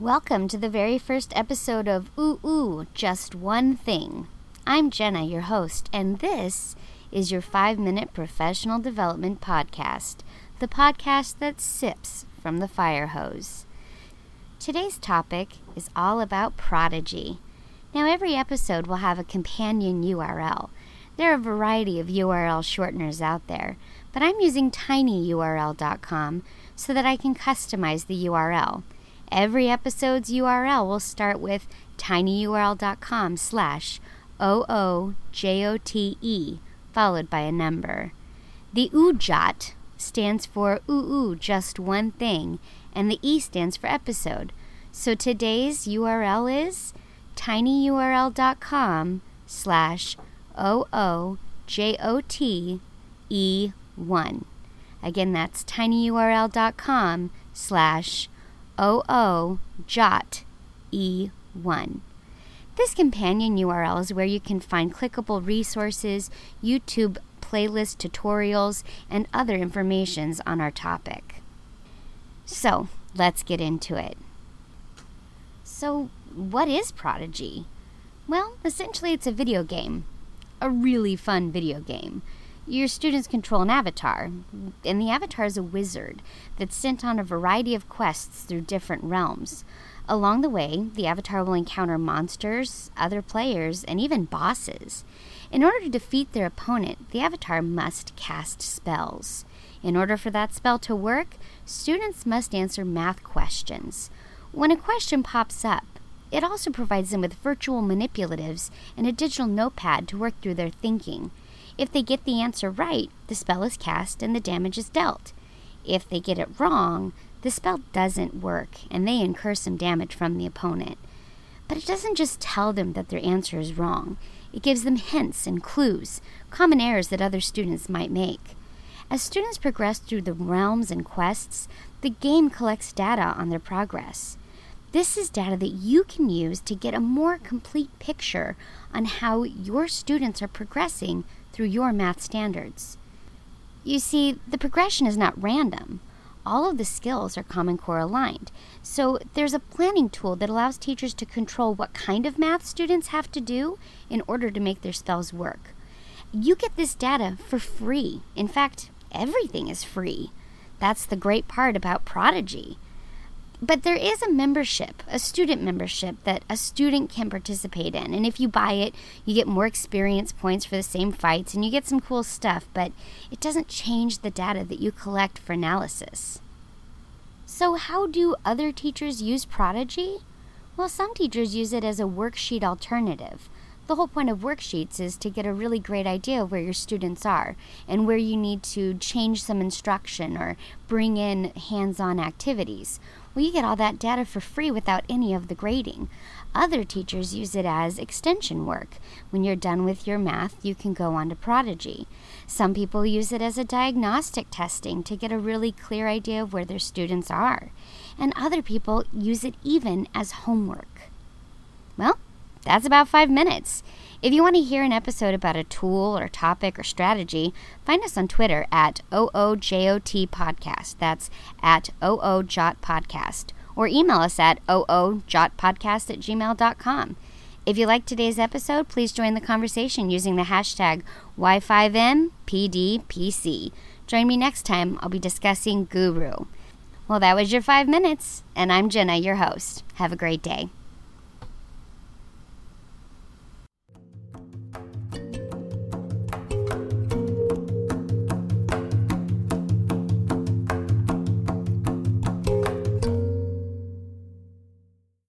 Welcome to the very first episode of Ooh Ooh, Just One Thing. I'm Jenna, your host, and this is your five minute professional development podcast, the podcast that sips from the fire hose. Today's topic is all about Prodigy. Now, every episode will have a companion URL. There are a variety of URL shorteners out there, but I'm using tinyurl.com so that I can customize the URL. Every episode's URL will start with tinyurl.com slash O-O-J-O-T-E followed by a number. The OOJOT stands for ooh, just one thing, and the E stands for episode. So today's URL is tinyurl.com slash O-O-J-O-T-E-1. Again, that's tinyurl.com slash OO E1. This companion URL is where you can find clickable resources, YouTube playlist tutorials, and other informations on our topic. So, let's get into it. So, what is Prodigy? Well, essentially, it's a video game. A really fun video game. Your students control an avatar, and the avatar is a wizard that's sent on a variety of quests through different realms. Along the way, the avatar will encounter monsters, other players, and even bosses. In order to defeat their opponent, the avatar must cast spells. In order for that spell to work, students must answer math questions. When a question pops up, it also provides them with virtual manipulatives and a digital notepad to work through their thinking. If they get the answer right, the spell is cast and the damage is dealt. If they get it wrong, the spell doesn't work and they incur some damage from the opponent. But it doesn't just tell them that their answer is wrong, it gives them hints and clues, common errors that other students might make. As students progress through the realms and quests, the game collects data on their progress. This is data that you can use to get a more complete picture on how your students are progressing through your math standards. You see, the progression is not random. All of the skills are Common Core aligned. So there's a planning tool that allows teachers to control what kind of math students have to do in order to make their spells work. You get this data for free. In fact, everything is free. That's the great part about Prodigy. But there is a membership, a student membership that a student can participate in. And if you buy it, you get more experience points for the same fights and you get some cool stuff, but it doesn't change the data that you collect for analysis. So, how do other teachers use Prodigy? Well, some teachers use it as a worksheet alternative. The whole point of worksheets is to get a really great idea of where your students are and where you need to change some instruction or bring in hands on activities. Well, you get all that data for free without any of the grading. Other teachers use it as extension work. When you're done with your math, you can go on to Prodigy. Some people use it as a diagnostic testing to get a really clear idea of where their students are. And other people use it even as homework. Well, that's about five minutes. If you want to hear an episode about a tool or topic or strategy, find us on Twitter at OOJOT Podcast. That's at OOJOT Podcast. Or email us at OOJOTPodcast at gmail.com. If you liked today's episode, please join the conversation using the hashtag Y5MPDPC. Join me next time. I'll be discussing Guru. Well, that was your five minutes, and I'm Jenna, your host. Have a great day.